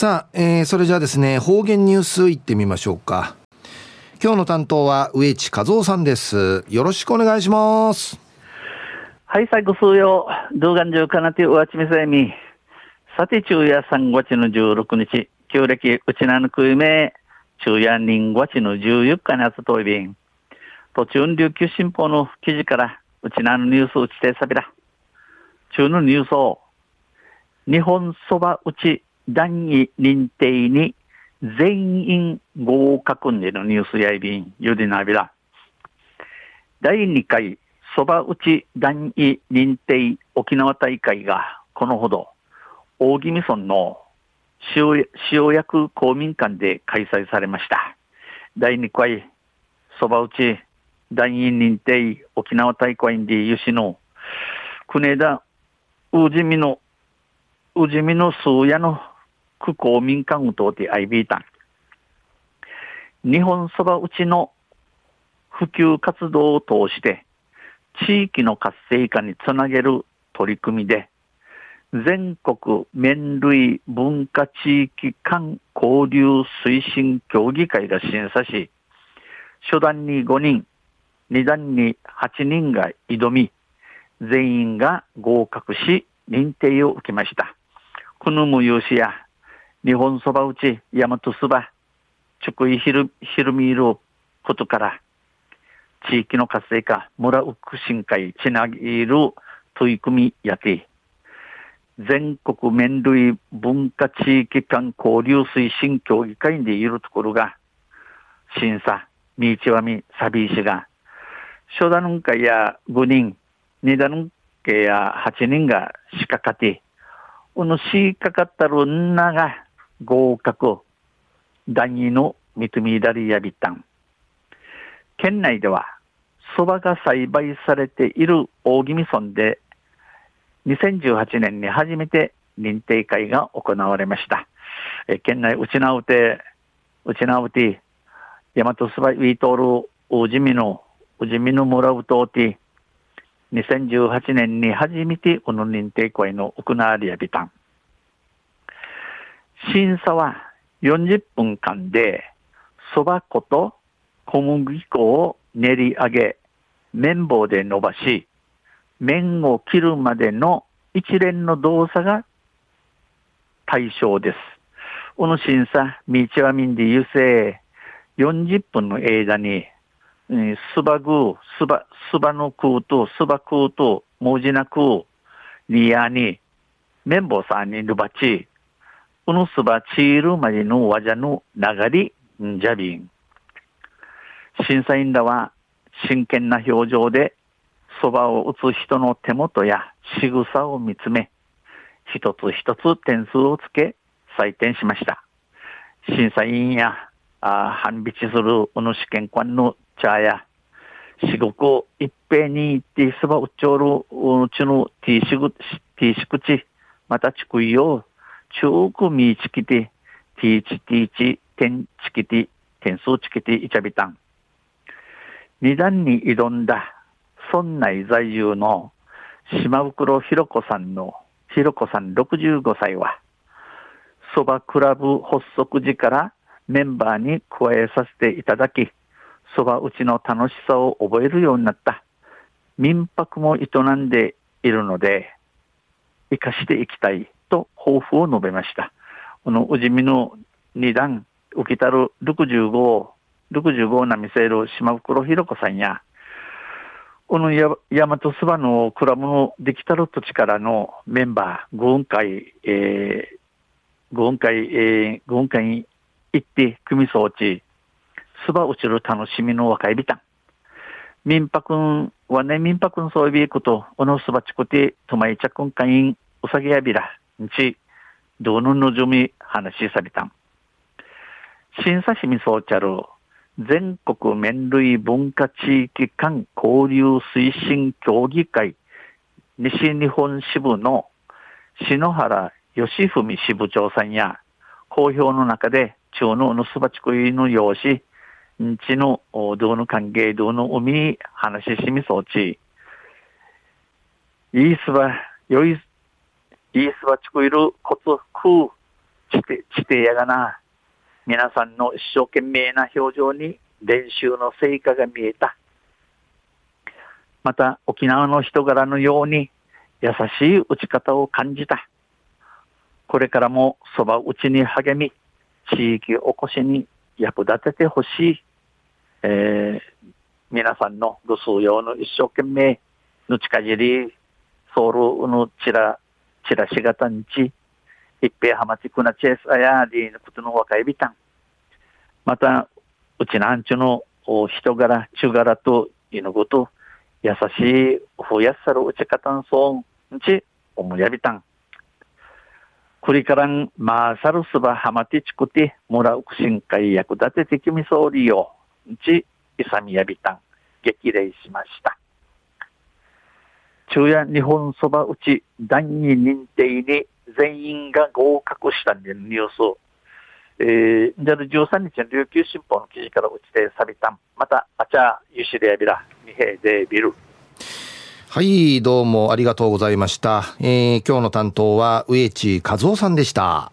さあ、えー、それじゃあですね、方言ニュースいってみましょうか。今日の担当は植地和夫さんです。よろしくお願いします。はい、最後数曜、動画中かなてうわちみせみ。さて、昼夜3月の16日、旧暦うちなぬくいめ、昼夜人月の14日にあつといびん。途中琉球新報の記事から、うちなぬニュースうちてさびら。中のニュースを、日本そばうち団位認定に全員合格んでのニュースやいびん、ゆでなびら。第2回そば打ち団位認定沖縄大会がこのほど大宜味村の塩塩薬公民館で開催されました。第2回そば打ち団員認定沖縄大会でゆしの国枝うじみのうじみの数やの区公民館を通ってアイビータン。日本そば打ちの普及活動を通して、地域の活性化につなげる取り組みで、全国麺類文化地域間交流推進協議会が審査し、初段に5人、2段に8人が挑み、全員が合格し認定を受けました。この無用紙や日本そば打ち、大和そば、直井ひる、ひるみいることから、地域の活性化、村うく深海、ちなぎる取り組みやて、全国麺類文化地域間交流推進協議会でいるところが、審査、みちわみ、さびいしが、初段の会や5人、二段の会や8人がしかかて、このしかかったるんなが、合格、団位の三つみだりやびたん。県内では、蕎麦が栽培されている大宜味村で、2018年に初めて認定会が行われました。え県内、うちなうて、うちなうて、大和そばウィートール、大地味の、うじみの村うとうて、2018年に初めてこの認定会の行われやびたん。審査は40分間で、蕎麦粉と小麦粉を練り上げ、綿棒で伸ばし、麺を切るまでの一連の動作が対象です。この審査、ミーチワミンディ優勢、40分の間に、スバグー、スバ、スバの空と、スバ空と、文字なく、リアに、綿棒さんにルバチ、このすばチールまでのわじゃの流りんじゃびん。審査員らは真剣な表情でそばを打つ人の手元や仕草を見つめ、一つ一つ点数をつけ採点しました。審査員やあ反ビチするこの試験官の茶や四国一平に行ってそば打っちょるうちのティーシ、クチ、またちくいよ中くみちきて、ティーチティーチ、点チキティ、点数チキティ、イチャビタン。二段に挑んだ村内在住の島袋ひろ子さんの、ひろ子さん65歳は、そばクラブ発足時からメンバーに加えさせていただき、そば打ちの楽しさを覚えるようになった。民泊も営んでいるので、生かしていきたいと抱負を述べました。この宇治美の二段、浮きたる65、65な見せる島袋ひろ子さんや、このや大和そばのクラブのできたる土地からのメンバー、軍会、えー、軍会、えー、軍会に行って組装置、そば落ちる楽しみの若いビタン。民泊はね、民泊のそういうこと、このそばちこて、とまいちゃくんかいん、うさぎやびら、ち、どののじみ話しされたん。審査しみそうちゃる、全国麺類文化地域間交流推進協議会西日本支部の篠原義文支部長さんや、公表の中で中のぬすばちこいの用紙、んちの道の関係道の海話しみそうち、いいすば、よい、イースバチクイルコツクちて、ちてやがな、皆さんの一生懸命な表情に練習の成果が見えた。また沖縄の人柄のように優しい打ち方を感じた。これからもそば打ちに励み、地域おこしに役立ててほしい。えー、皆さんのご数用の一生懸命、ぬちかじり、ソウルの、ち、一平浜地区なチェスアヤーディのことの若いビタン。また、うちなんちゅの人柄、中柄ということ、優しいふやっさるうちかたんそうち、おむやびたん。くりからん、まーさるすばはまてちくて、もらうくしんかい役立ててきみそうりよん。ち、いさみやびたん。激励しました。中夜日本そば打ち第二認定に全員が合格したニュース。えー、じゃ13日の琉球新報の記事から打ちてサビタン。また、あちゃ、ゆしでやびら、みへでビル。はい、どうもありがとうございました。えー、今日の担当は植地和夫さんでした。